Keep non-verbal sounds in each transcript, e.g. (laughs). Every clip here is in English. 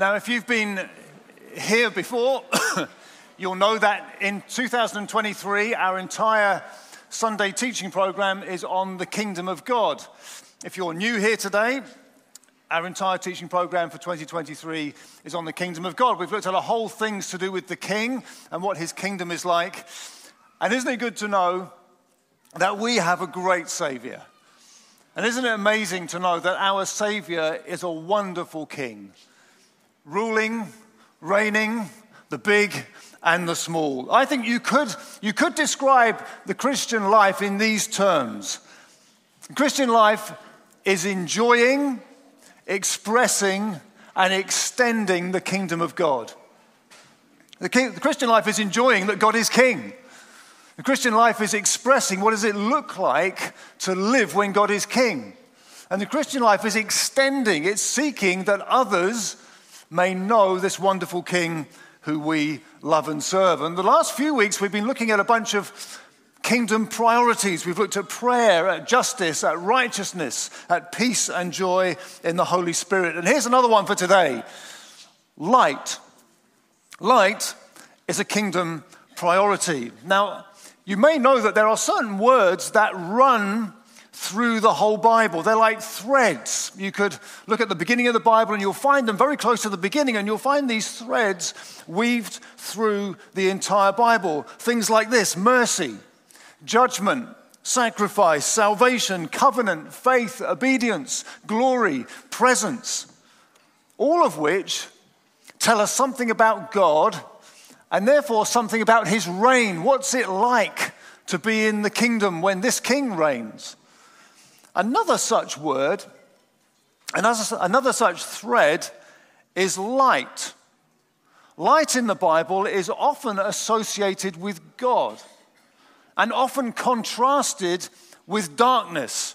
Now, if you've been here before, (coughs) you'll know that in 2023, our entire Sunday teaching program is on the kingdom of God. If you're new here today, our entire teaching program for 2023 is on the kingdom of God. We've looked at a whole things to do with the king and what his kingdom is like. And isn't it good to know that we have a great savior? And isn't it amazing to know that our savior is a wonderful king? Ruling, reigning, the big and the small. I think you could, you could describe the Christian life in these terms. Christian life is enjoying, expressing, and extending the kingdom of God. The, king, the Christian life is enjoying that God is king. The Christian life is expressing what does it look like to live when God is king. And the Christian life is extending, it's seeking that others may know this wonderful King who we love and serve. And the last few weeks, we've been looking at a bunch of kingdom priorities. We've looked at prayer, at justice, at righteousness, at peace and joy in the Holy Spirit. And here's another one for today light. Light is a kingdom priority. Now, you may know that there are certain words that run through the whole Bible. They're like threads. You could look at the beginning of the Bible and you'll find them very close to the beginning, and you'll find these threads weaved through the entire Bible. Things like this mercy, judgment, sacrifice, salvation, covenant, faith, obedience, glory, presence, all of which tell us something about God and therefore something about his reign. What's it like to be in the kingdom when this king reigns? Another such word, another, such thread is light. Light in the Bible is often associated with God and often contrasted with darkness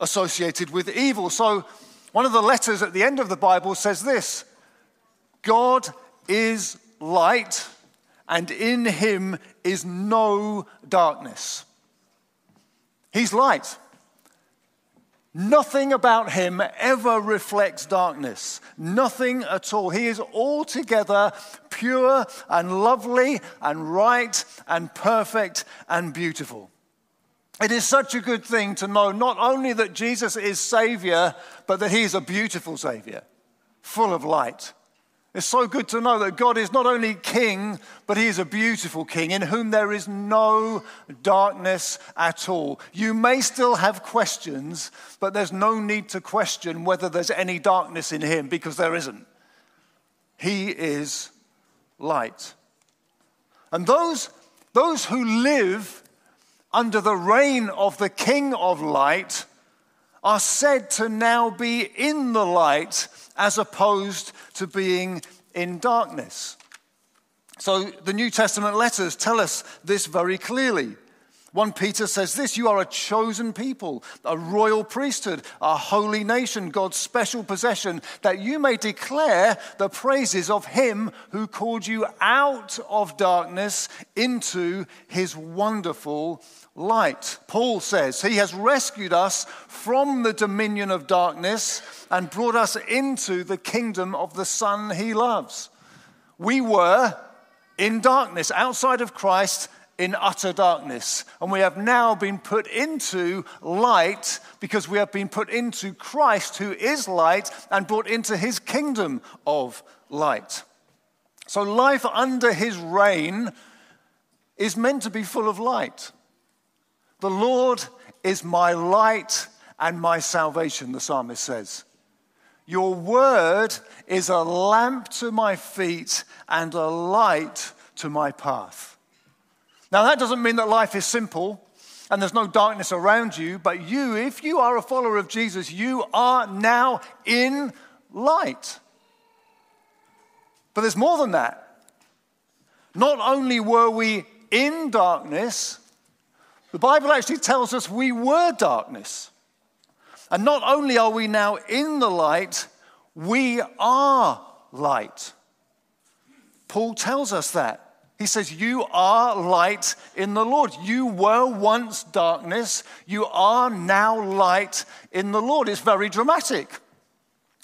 associated with evil. So, one of the letters at the end of the Bible says this God is light, and in him is no darkness. He's light. Nothing about him ever reflects darkness. Nothing at all. He is altogether pure and lovely and right and perfect and beautiful. It is such a good thing to know not only that Jesus is Savior, but that He is a beautiful Savior, full of light it's so good to know that God is not only king, but he is a beautiful king in whom there is no darkness at all. You may still have questions, but there's no need to question whether there's any darkness in him because there isn't. He is light. And those, those who live under the reign of the king of light are said to now be in the light as opposed to being in darkness. So the New Testament letters tell us this very clearly. 1 Peter says this You are a chosen people, a royal priesthood, a holy nation, God's special possession, that you may declare the praises of Him who called you out of darkness into His wonderful light. Paul says he has rescued us from the dominion of darkness and brought us into the kingdom of the Son he loves. We were in darkness, outside of Christ, in utter darkness. And we have now been put into light because we have been put into Christ, who is light, and brought into his kingdom of light. So life under his reign is meant to be full of light. The Lord is my light and my salvation, the psalmist says. Your word is a lamp to my feet and a light to my path. Now, that doesn't mean that life is simple and there's no darkness around you, but you, if you are a follower of Jesus, you are now in light. But there's more than that. Not only were we in darkness, the Bible actually tells us we were darkness. And not only are we now in the light, we are light. Paul tells us that. He says, You are light in the Lord. You were once darkness. You are now light in the Lord. It's very dramatic.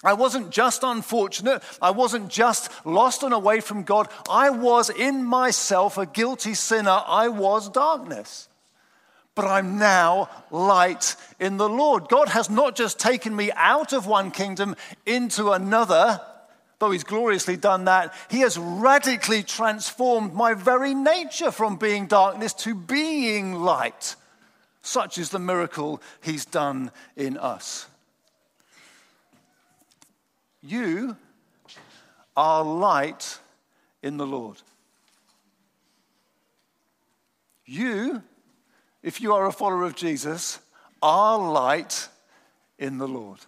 I wasn't just unfortunate. I wasn't just lost and away from God. I was in myself a guilty sinner. I was darkness. But I'm now light in the Lord. God has not just taken me out of one kingdom into another, though He's gloriously done that. He has radically transformed my very nature from being darkness to being light. Such is the miracle He's done in us. You are light in the Lord. You, if you are a follower of Jesus, are light in the Lord.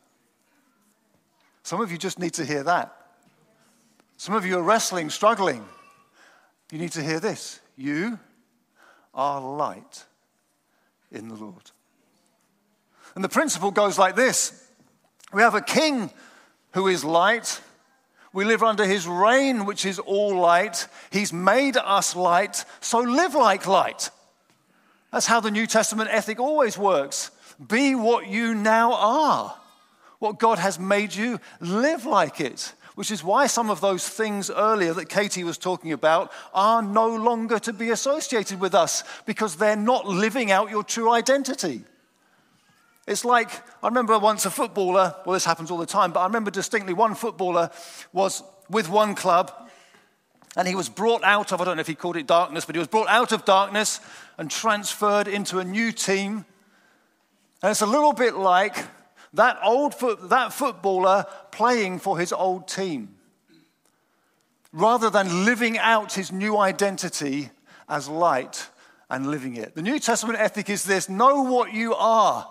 Some of you just need to hear that. Some of you are wrestling, struggling. You need to hear this. You are light in the Lord. And the principle goes like this We have a king who is light. We live under his reign, which is all light. He's made us light, so live like light. That's how the New Testament ethic always works. Be what you now are, what God has made you, live like it. Which is why some of those things earlier that Katie was talking about are no longer to be associated with us because they're not living out your true identity. It's like, I remember once a footballer, well, this happens all the time, but I remember distinctly one footballer was with one club and he was brought out of, I don't know if he called it darkness, but he was brought out of darkness and transferred into a new team. And it's a little bit like that old that footballer playing for his old team. Rather than living out his new identity as light and living it. The New Testament ethic is this know what you are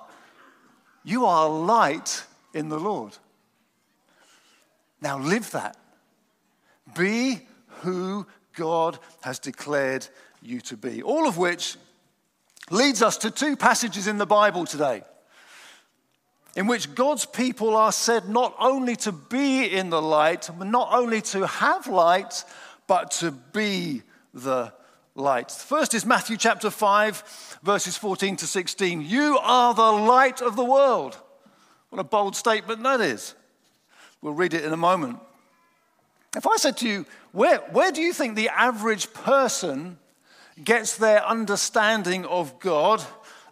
you are light in the Lord. Now live that. Be who God has declared you to be. All of which leads us to two passages in the Bible today in which God's people are said not only to be in the light, not only to have light, but to be the light. First is Matthew chapter 5, verses 14 to 16. You are the light of the world. What a bold statement that is. We'll read it in a moment. If I said to you, where, where do you think the average person gets their understanding of God,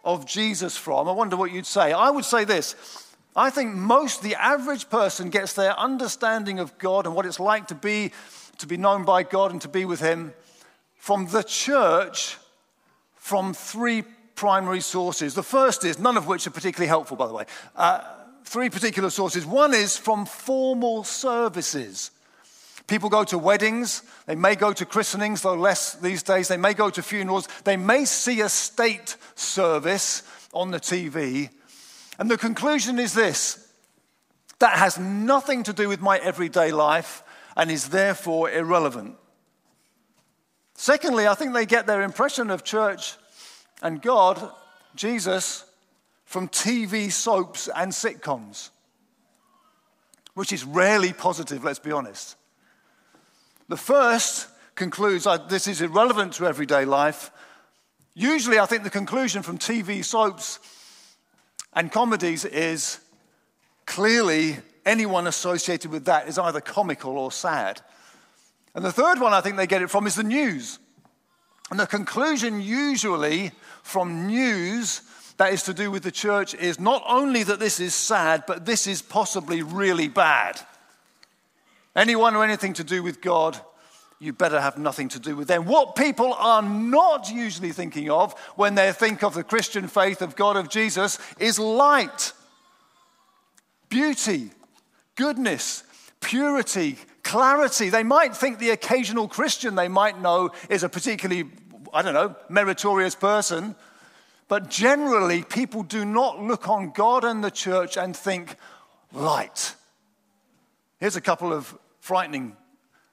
of Jesus from? I wonder what you'd say. I would say this I think most, the average person gets their understanding of God and what it's like to be, to be known by God and to be with Him from the church from three primary sources. The first is, none of which are particularly helpful, by the way. Uh, three particular sources. One is from formal services. People go to weddings, they may go to christenings, though less these days, they may go to funerals, they may see a state service on the TV. And the conclusion is this that has nothing to do with my everyday life and is therefore irrelevant. Secondly, I think they get their impression of church and God, Jesus, from TV soaps and sitcoms, which is rarely positive, let's be honest. The first concludes uh, this is irrelevant to everyday life. Usually, I think the conclusion from TV soaps and comedies is clearly anyone associated with that is either comical or sad. And the third one I think they get it from is the news. And the conclusion, usually from news that is to do with the church, is not only that this is sad, but this is possibly really bad. Anyone or anything to do with God, you better have nothing to do with them. What people are not usually thinking of when they think of the Christian faith of God of Jesus is light, beauty, goodness, purity, clarity. They might think the occasional Christian they might know is a particularly, I don't know, meritorious person. But generally, people do not look on God and the church and think light. Here's a couple of frightening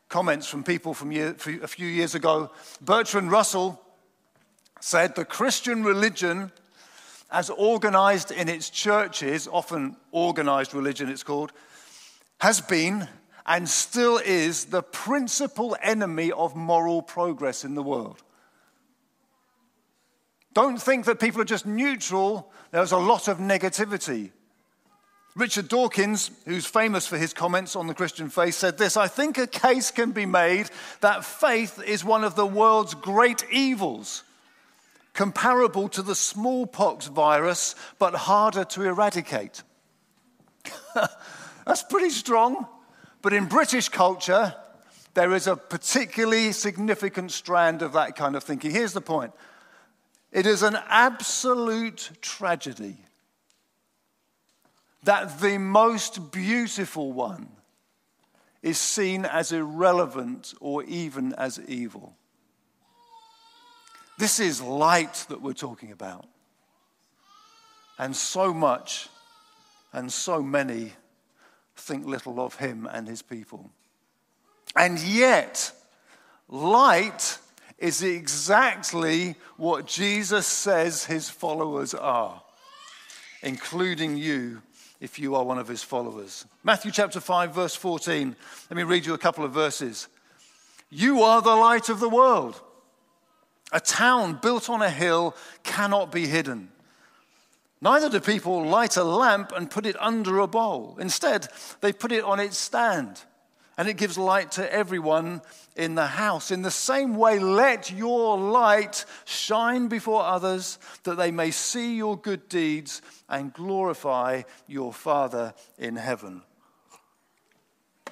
comments from people from year, a few years ago. Bertrand Russell said the Christian religion, as organized in its churches, often organized religion it's called, has been and still is the principal enemy of moral progress in the world. Don't think that people are just neutral, there's a lot of negativity. Richard Dawkins, who's famous for his comments on the Christian faith, said this I think a case can be made that faith is one of the world's great evils, comparable to the smallpox virus, but harder to eradicate. (laughs) That's pretty strong. But in British culture, there is a particularly significant strand of that kind of thinking. Here's the point it is an absolute tragedy that the most beautiful one is seen as irrelevant or even as evil. This is light that we're talking about. And so much and so many think little of him and his people. And yet, light is exactly what Jesus says his followers are, including you if you are one of his followers. Matthew chapter 5, verse 14. Let me read you a couple of verses. You are the light of the world. A town built on a hill cannot be hidden. Neither do people light a lamp and put it under a bowl. Instead, they put it on its stand, and it gives light to everyone in the house. In the same way, let your light shine before others, that they may see your good deeds and glorify your Father in heaven.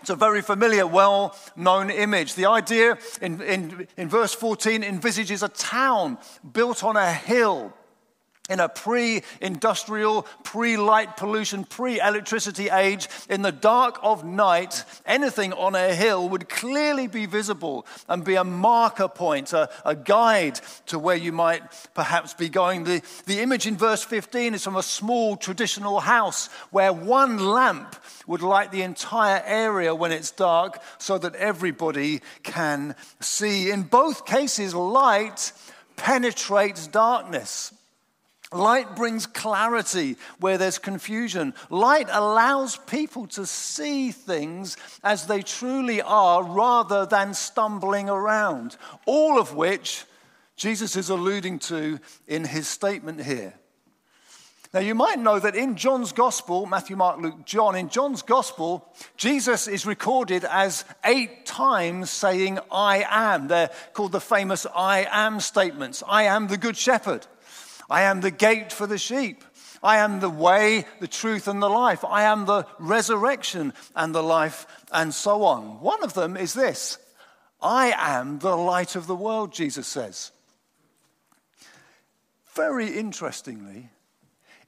It's a very familiar, well known image. The idea in, in, in verse 14 envisages a town built on a hill in a pre industrial, pre light pollution, pre electricity age, in the dark of night, anything on a hill would clearly be visible and be a marker point, a, a, guide to where you might perhaps be going. The, the image in verse 15 is from a small traditional house where one lamp would light the entire area when it's dark so that everybody can see. In both cases, light penetrates darkness. Light brings clarity where there's confusion. Light allows people to see things as they truly are rather than stumbling around. All of which Jesus is alluding to in his statement here. Now, you might know that in John's Gospel, Matthew, Mark, Luke, John, in John's Gospel, Jesus is recorded as eight times saying, I am. They're called the famous I am statements. I am the Good Shepherd. I am the gate for the sheep. I am the way, the truth, and the life. I am the resurrection and the life, and so on. One of them is this I am the light of the world, Jesus says. Very interestingly,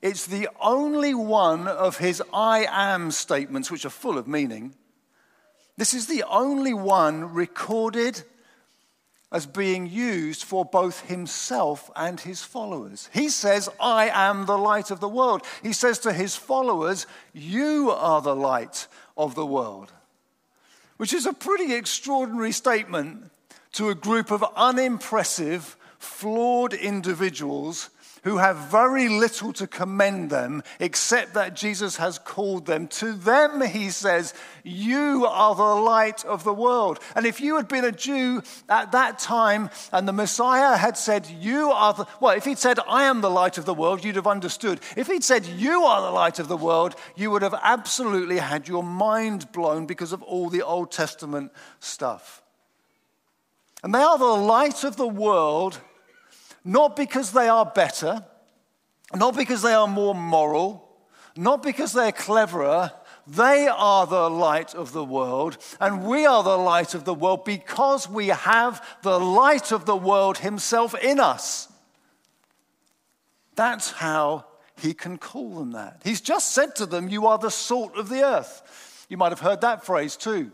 it's the only one of his I am statements which are full of meaning. This is the only one recorded as being used for both himself and his followers. He says, I am the light of the world. He says to his followers, You are the light of the world, which is a pretty extraordinary statement to a group of unimpressive, flawed individuals who have very little to commend them except that Jesus has called them. To them, he says, You are the light of the world. And if you had been a Jew at that time and the Messiah had said, You are the, well, if he'd said, I am the light of the world, you'd have understood. If he'd said, You are the light of the world, you would have absolutely had your mind blown because of all the Old Testament stuff. And they are the light of the world not because they are better, not because they are more moral, not because they're cleverer. They are the light of the world, and we are the light of the world because we have the light of the world Himself in us. That's how He can call them that. He's just said to them, You are the salt of the earth. You might have heard that phrase too.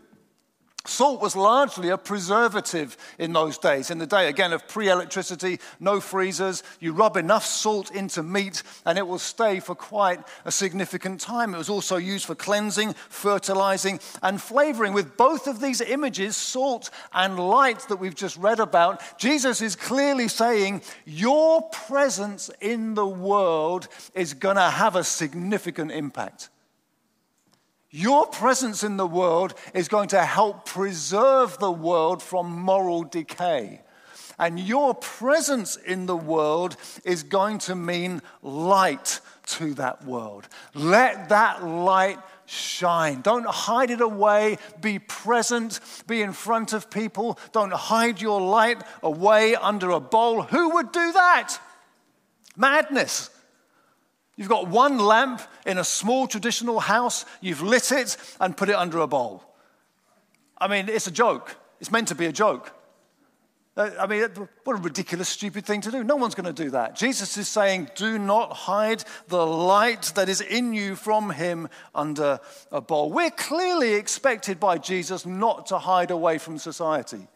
Salt was largely a preservative in those days. In the day, again, of pre electricity, no freezers, you rub enough salt into meat and it will stay for quite a significant time. It was also used for cleansing, fertilizing, and flavoring. With both of these images, salt and light that we've just read about, Jesus is clearly saying, Your presence in the world is going to have a significant impact. Your presence in the world is going to help preserve the world from moral decay. And your presence in the world is going to mean light to that world. Let that light shine. Don't hide it away. Be present. Be in front of people. Don't hide your light away under a bowl. Who would do that? Madness. You've got one lamp in a small traditional house, you've lit it and put it under a bowl. I mean, it's a joke. It's meant to be a joke. Uh, I mean, what a ridiculous, stupid thing to do. No one's going to do that. Jesus is saying, Do not hide the light that is in you from him under a bowl. We're clearly expected by Jesus not to hide away from society.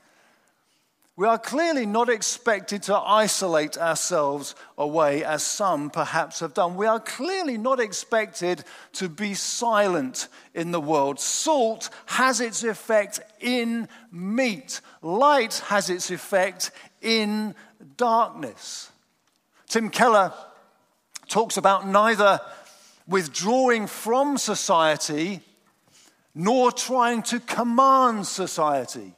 We are clearly not expected to isolate ourselves away as some perhaps have done. We are clearly not expected to be silent in the world. Salt has its effect in meat, light has its effect in darkness. Tim Keller talks about neither withdrawing from society nor trying to command society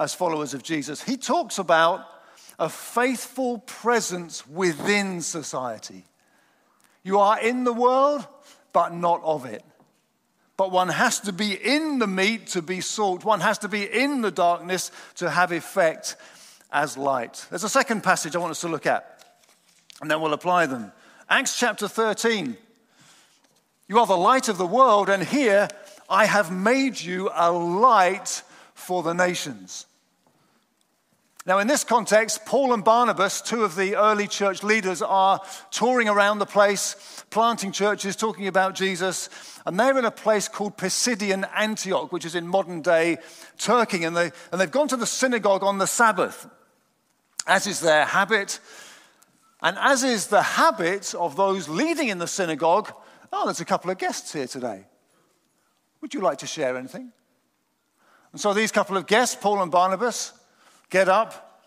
as followers of Jesus. He talks about a faithful presence within society. You are in the world, but not of it. But one has to be in the meat to be salt. One has to be in the darkness to have effect as light. There's a second passage I want us to look at, and then we'll apply them. Acts chapter 13. You are the light of the world, and here I have made you a light for the nations. Now, in this context, Paul and Barnabas, two of the early church leaders, are touring around the place, planting churches, talking about Jesus. And they're in a place called Pisidian Antioch, which is in modern day Turkey. And, they, and they've gone to the synagogue on the Sabbath, as is their habit. And as is the habit of those leading in the synagogue, oh, there's a couple of guests here today. Would you like to share anything? And so these couple of guests, Paul and Barnabas, get up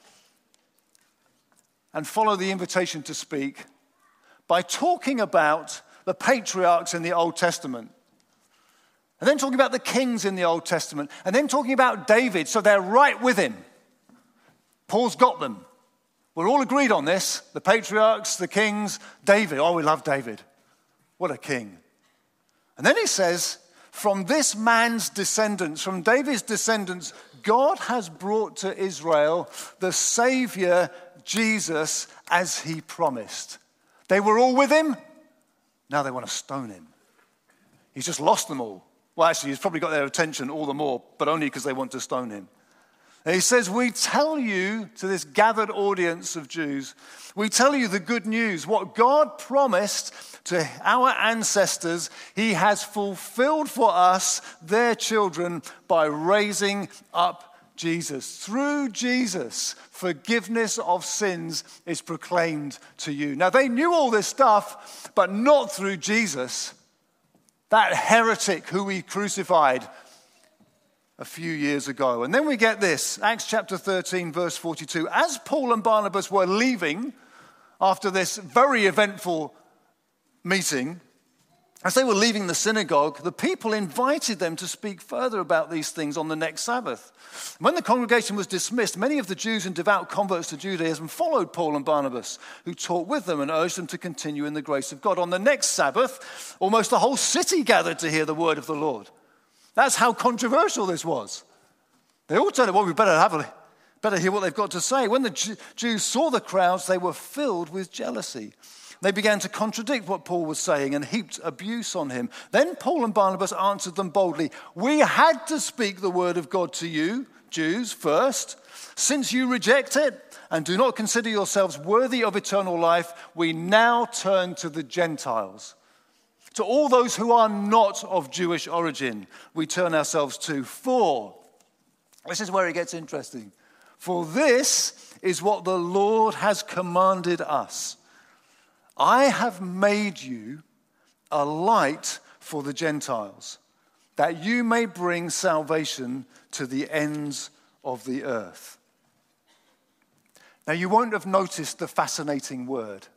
and follow the invitation to speak by talking about the patriarchs in the Old Testament. And then talking about the kings in the Old Testament. And then talking about David. So they're right with him. Paul's got them. We're all agreed on this the patriarchs, the kings, David. Oh, we love David. What a king. And then he says, from this man's descendants, from David's descendants, God has brought to Israel the Savior, Jesus, as he promised. They were all with him. Now they want to stone him. He's just lost them all. Well, actually, he's probably got their attention all the more, but only because they want to stone him. And he says, We tell you to this gathered audience of Jews, we tell you the good news. What God promised to our ancestors, he has fulfilled for us, their children, by raising up Jesus. Through Jesus, forgiveness of sins is proclaimed to you. Now, they knew all this stuff, but not through Jesus. That heretic who we crucified a few years ago. And then we get this Acts chapter 13, verse 42. As Paul and Barnabas were leaving after this very eventful meeting, as they were leaving the synagogue, the people invited them to speak further about these things on the next Sabbath. When the congregation was dismissed, many of the Jews and devout converts to Judaism followed Paul and Barnabas, who taught with them and urged them to continue in the grace of God. On the next Sabbath, almost the whole city gathered to hear the word of the Lord. That's how controversial this was. They all said, well, we better have a, better hear what they've got to say. When the Jews saw the crowds, they were filled with jealousy. They began to contradict what Paul was saying and heaped abuse on him. Then Paul and Barnabas answered them boldly We had to speak the word of God to you, Jews, first. Since you reject it and do not consider yourselves worthy of eternal life, we now turn to the Gentiles. To all those who are not of Jewish origin, we turn ourselves to. For, this is where it gets interesting. For this is what the Lord has commanded us I have made you a light for the Gentiles, that you may bring salvation to the ends of the earth. Now, you won't have noticed the fascinating word,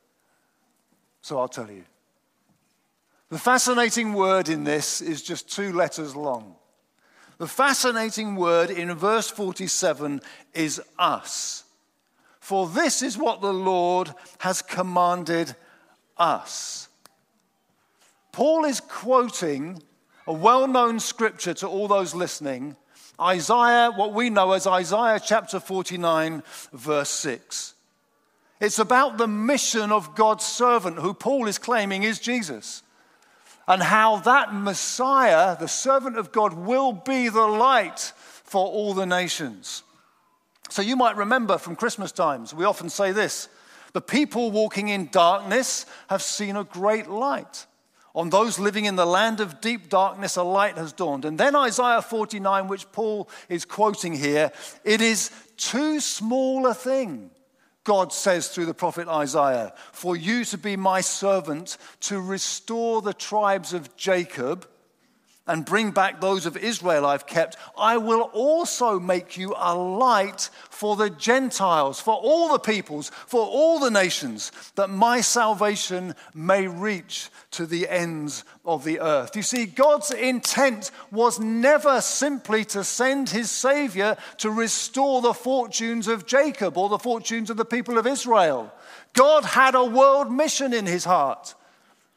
so I'll tell you. The fascinating word in this is just two letters long. The fascinating word in verse 47 is us. For this is what the Lord has commanded us. Paul is quoting a well known scripture to all those listening Isaiah, what we know as Isaiah chapter 49, verse 6. It's about the mission of God's servant, who Paul is claiming is Jesus, and how that Messiah, the servant of God, will be the light for all the nations. So you might remember from Christmas times, we often say this the people walking in darkness have seen a great light. On those living in the land of deep darkness, a light has dawned. And then Isaiah 49, which Paul is quoting here, it is too small a thing, God says through the prophet Isaiah, for you to be my servant to restore the tribes of Jacob and bring back those of Israel I've kept, I will also make you a light for the Gentiles, for all the peoples, for all the nations, that my salvation may reach to the ends of the earth. You see, God's intent was never simply to send his Savior to restore the fortunes of Jacob or the fortunes of the people of Israel. God had a world mission in his heart.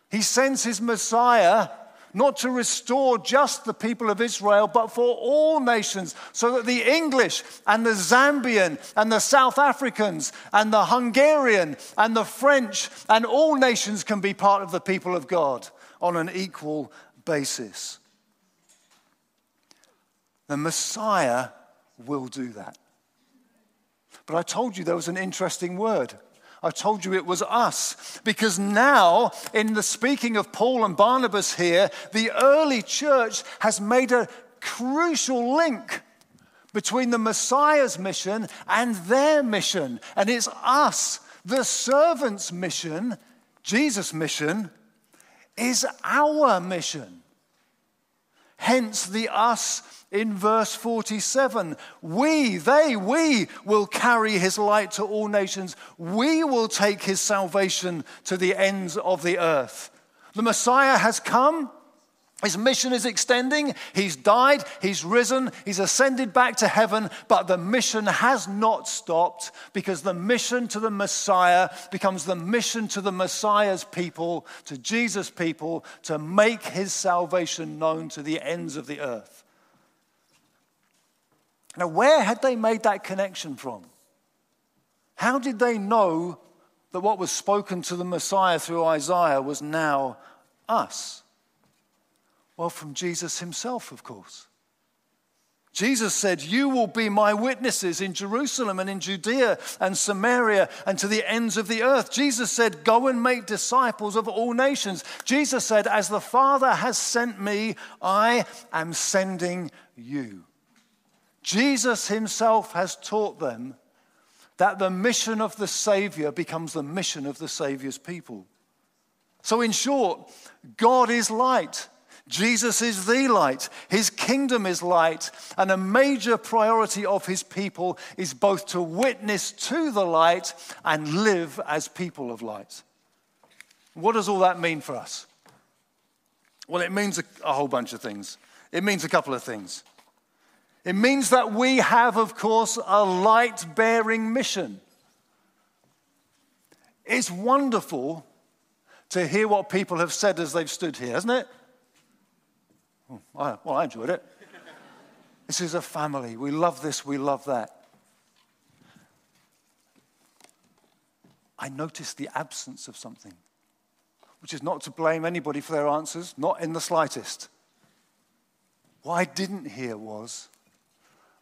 He sends his Messiah not to restore just the people of Israel, but for all nations, so that the English and the Zambian and the South Africans and the Hungarian and the French and all nations can be part of the people of God on an equal basis. The Messiah will do that. But I told you there was an interesting word I told you it was us. Because now, in the speaking of Paul and Barnabas here, the early church has made a crucial link between the Messiah's mission and their mission. And it's us, the servant's mission, Jesus' mission, is our mission. Hence the us in verse 47. We, they, we will carry his light to all nations. We will take his salvation to the ends of the earth. The Messiah has come. His mission is extending. He's died, he's risen, he's ascended back to heaven, but the mission has not stopped because the mission to the Messiah becomes the mission to the Messiah's people, to Jesus' people, to make his salvation known to the ends of the earth. Now, where had they made that connection from? How did they know that what was spoken to the Messiah through Isaiah was now us? Well, from Jesus himself, of course. Jesus said, You will be my witnesses in Jerusalem and in Judea and Samaria and to the ends of the earth. Jesus said, Go and make disciples of all nations. Jesus said, As the Father has sent me, I am sending you. Jesus himself has taught them that the mission of the Savior becomes the mission of the Savior's people. So, in short, God is light. Jesus is the light. His kingdom is light. And a major priority of his people is both to witness to the light and live as people of light. What does all that mean for us? Well, it means a, a whole bunch of things. It means a couple of things. It means that we have, of course, a light bearing mission. It's wonderful to hear what people have said as they've stood here, hasn't it? Oh, well, I enjoyed it. This is a family. We love this, we love that. I noticed the absence of something, which is not to blame anybody for their answers, not in the slightest. What I didn't hear was,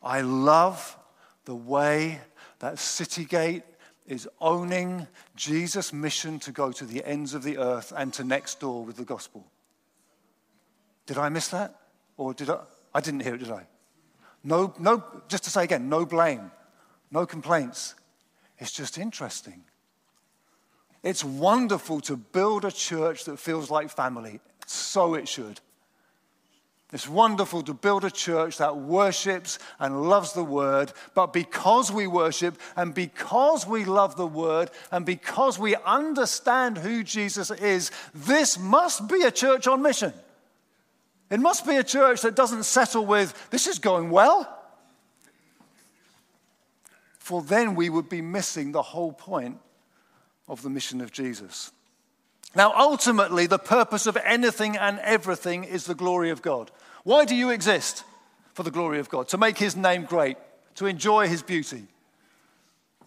I love the way that Citygate is owning Jesus' mission to go to the ends of the earth and to next door with the gospel. Did I miss that? Or did I? I didn't hear it, did I? No, no, just to say again, no blame, no complaints. It's just interesting. It's wonderful to build a church that feels like family. So it should. It's wonderful to build a church that worships and loves the word, but because we worship and because we love the word and because we understand who Jesus is, this must be a church on mission. It must be a church that doesn't settle with, this is going well. For then we would be missing the whole point of the mission of Jesus. Now, ultimately, the purpose of anything and everything is the glory of God. Why do you exist? For the glory of God, to make his name great, to enjoy his beauty.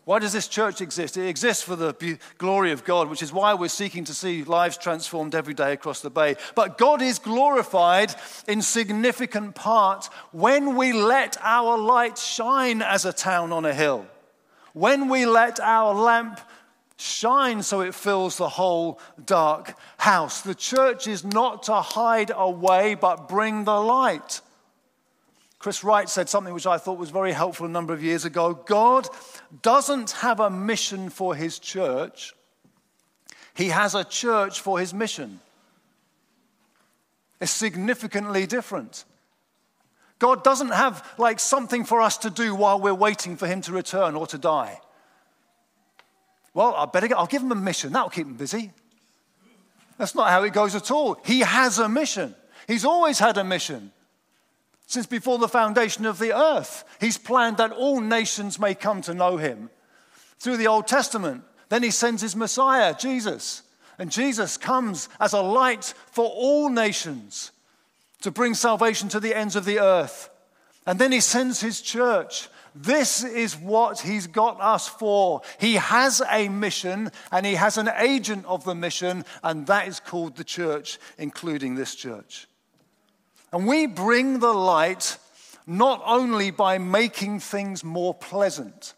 Why does this church exist? It exists for the be- glory of God, which is why we're seeking to see lives transformed every day across the bay. But God is glorified in significant part when we let our light shine as a town on a hill, when we let our lamp shine so it fills the whole dark house. The church is not to hide away, but bring the light. Chris Wright said something which I thought was very helpful a number of years ago. God doesn't have a mission for his church, he has a church for his mission. It's significantly different. God doesn't have like something for us to do while we're waiting for him to return or to die. Well, I better get, I'll give him a mission. That'll keep him busy. That's not how it goes at all. He has a mission. He's always had a mission. Since before the foundation of the earth, he's planned that all nations may come to know him. Through the Old Testament, then he sends his Messiah, Jesus. And Jesus comes as a light for all nations to bring salvation to the ends of the earth. And then he sends his church this is what he's got us for. He has a mission and he has an agent of the mission, and that is called the church, including this church. And we bring the light not only by making things more pleasant.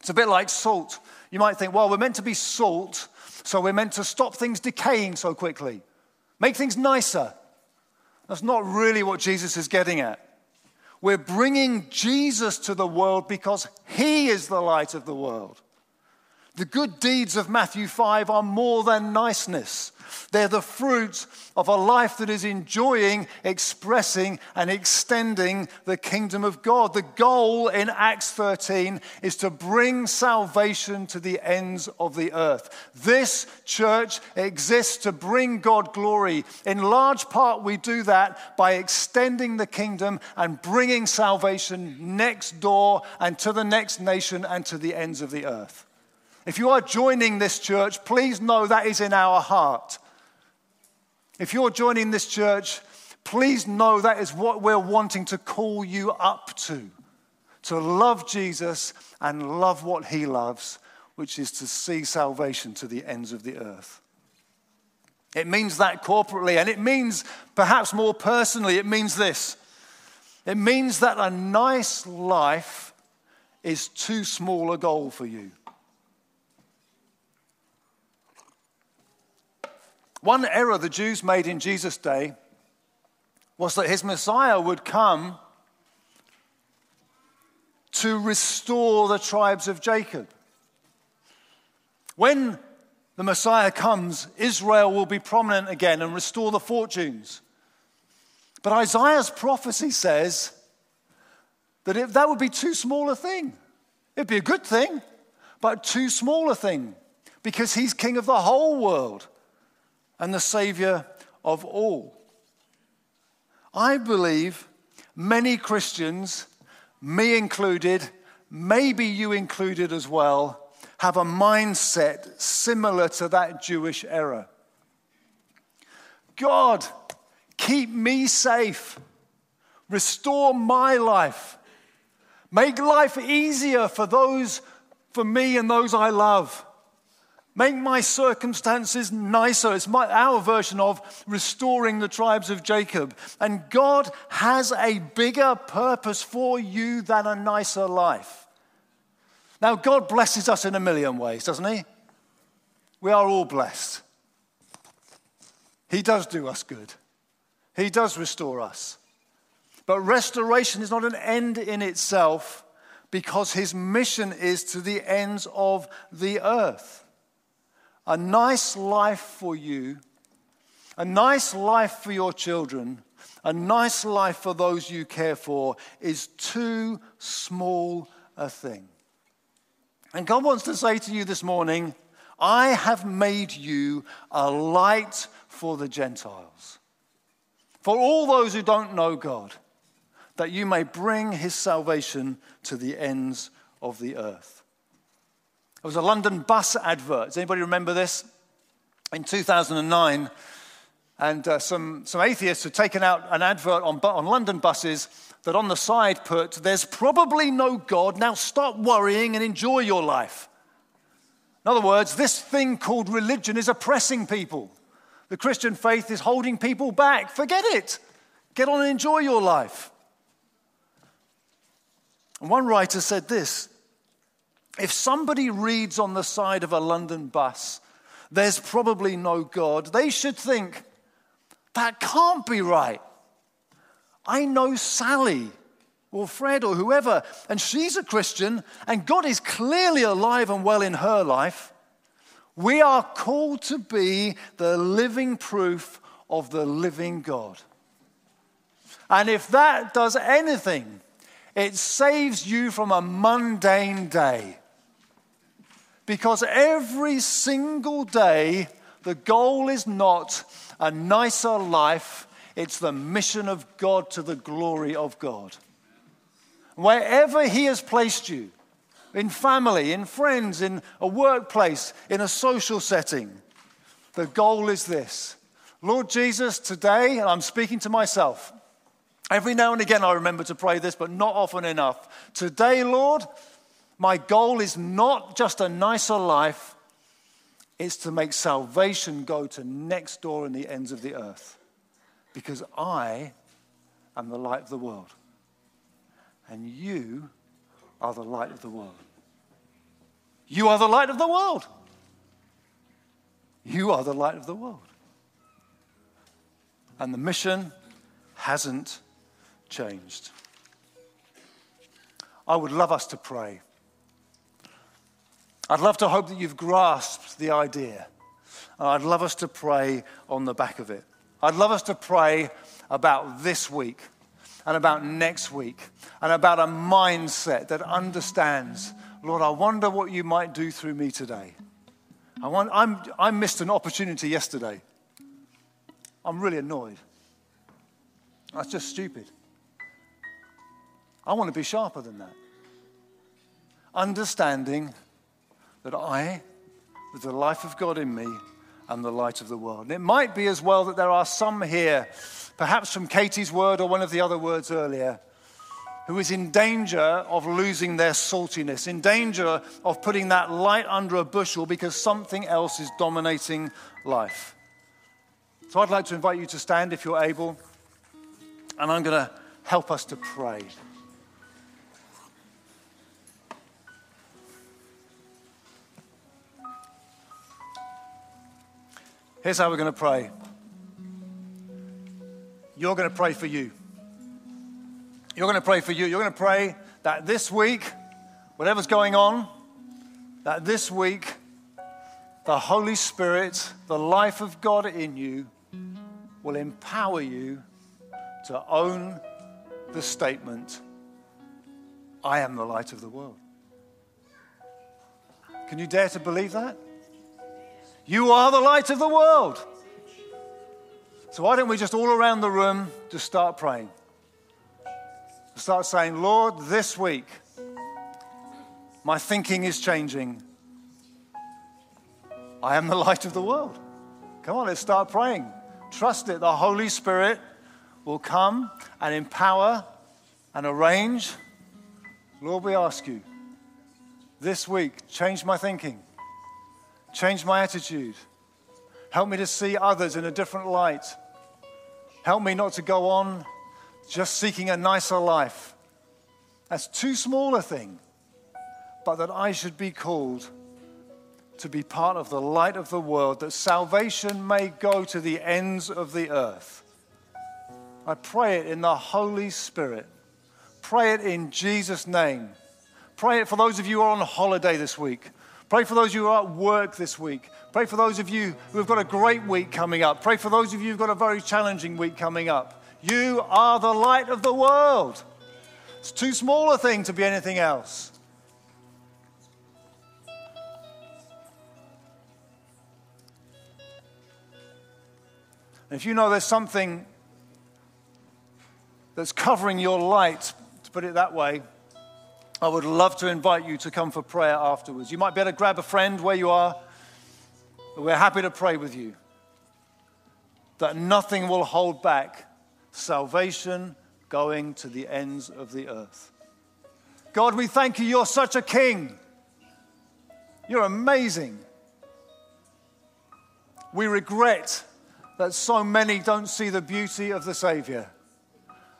It's a bit like salt. You might think, well, we're meant to be salt, so we're meant to stop things decaying so quickly, make things nicer. That's not really what Jesus is getting at. We're bringing Jesus to the world because he is the light of the world. The good deeds of Matthew 5 are more than niceness. They're the fruit of a life that is enjoying, expressing, and extending the kingdom of God. The goal in Acts 13 is to bring salvation to the ends of the earth. This church exists to bring God glory. In large part, we do that by extending the kingdom and bringing salvation next door and to the next nation and to the ends of the earth. If you are joining this church, please know that is in our heart. If you're joining this church, please know that is what we're wanting to call you up to to love Jesus and love what he loves, which is to see salvation to the ends of the earth. It means that corporately, and it means perhaps more personally, it means this. It means that a nice life is too small a goal for you. One error the Jews made in Jesus' day was that his Messiah would come to restore the tribes of Jacob. When the Messiah comes, Israel will be prominent again and restore the fortunes. But Isaiah's prophecy says that if that would be too small a thing. It'd be a good thing, but too small a thing because he's king of the whole world and the Savior of all. I believe many Christians, me included, maybe you included as well, have a mindset similar to that Jewish error. God, keep me safe, restore my life, make life easier for those, for me and those I love. Make my circumstances nicer. It's my, our version of restoring the tribes of Jacob. And God has a bigger purpose for you than a nicer life. Now, God blesses us in a million ways, doesn't He? We are all blessed. He does do us good, He does restore us. But restoration is not an end in itself because His mission is to the ends of the earth a nice life for you, a nice life for your children, a nice life for those you care for is too small a thing. And God wants to say to you this morning, I have made you a light for the Gentiles. For all those who don't know God, that you may bring his salvation to the ends of the earth. There was a London bus advert. Does anybody remember this? in 2009, and uh, some, some atheists had taken out an advert on, on London buses that on the side put, There's probably no God, now stop worrying and enjoy your life. In other words, this thing called religion is oppressing people. The Christian faith is holding people back. Forget it. Get on and enjoy your life. And one writer said this If somebody reads on the side of a London bus, there's probably no God, they should think, that can't be right. I know Sally or Fred or whoever, and she's a Christian, and God is clearly alive and well in her life. We are called to be the living proof of the living God. And if that does anything, it saves you from a mundane day. Because every single day, the goal is not a nicer life, it's the mission of God to the glory of God. Wherever He has placed you, in family, in friends, in a workplace, in a social setting, the goal is this Lord Jesus, today, and I'm speaking to myself, every now and again I remember to pray this, but not often enough. Today, Lord, my goal is not just a nicer life, it's to make salvation go to next door in the ends of the earth. Because I am the light of the world. And you are the light of the world. You are the light of the world. You are the light of the world. And the mission hasn't changed. I would love us to pray. I'd love to hope that you've grasped the idea. And I'd love us to pray on the back of it. I'd love us to pray about this week and about next week and about a mindset that understands, Lord, I wonder what you might do through me today. I, want, I'm, I missed an opportunity yesterday. I'm really annoyed. That's just stupid. I want to be sharper than that. Understanding that I, with the life of God in me, am the light of the world. And it might be as well that there are some here, perhaps from Katie's word or one of the other words earlier, who is in danger of losing their saltiness, in danger of putting that light under a bushel because something else is dominating life. So I'd like to invite you to stand if you're able, and I'm going to help us to pray. Here's how we're going to pray. You're going to pray for you. You're going to pray for you. You're going to pray that this week, whatever's going on, that this week, the Holy Spirit, the life of God in you, will empower you to own the statement, I am the light of the world. Can you dare to believe that? You are the light of the world. So why don't we just all around the room just start praying? Start saying, Lord, this week, my thinking is changing. I am the light of the world. Come on, let's start praying. Trust it. The Holy Spirit will come and empower and arrange. Lord, we ask you this week, change my thinking. Change my attitude. Help me to see others in a different light. Help me not to go on just seeking a nicer life. That's too small a thing, but that I should be called to be part of the light of the world, that salvation may go to the ends of the earth. I pray it in the Holy Spirit. Pray it in Jesus' name. Pray it for those of you who are on holiday this week. Pray for those of you who are at work this week. Pray for those of you who have got a great week coming up. Pray for those of you who've got a very challenging week coming up. You are the light of the world. It's too small a thing to be anything else. if you know there's something that's covering your light, to put it that way, I would love to invite you to come for prayer afterwards. You might be able to grab a friend where you are, we're happy to pray with you that nothing will hold back salvation going to the ends of the earth. God, we thank you. You're such a king. You're amazing. We regret that so many don't see the beauty of the Savior.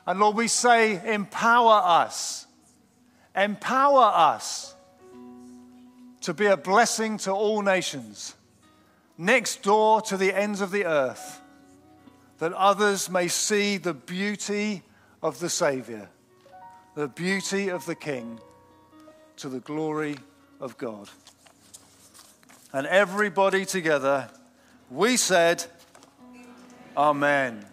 And Lord, we say, empower us. Empower us to be a blessing to all nations, next door to the ends of the earth, that others may see the beauty of the Savior, the beauty of the King, to the glory of God. And everybody together, we said, Amen.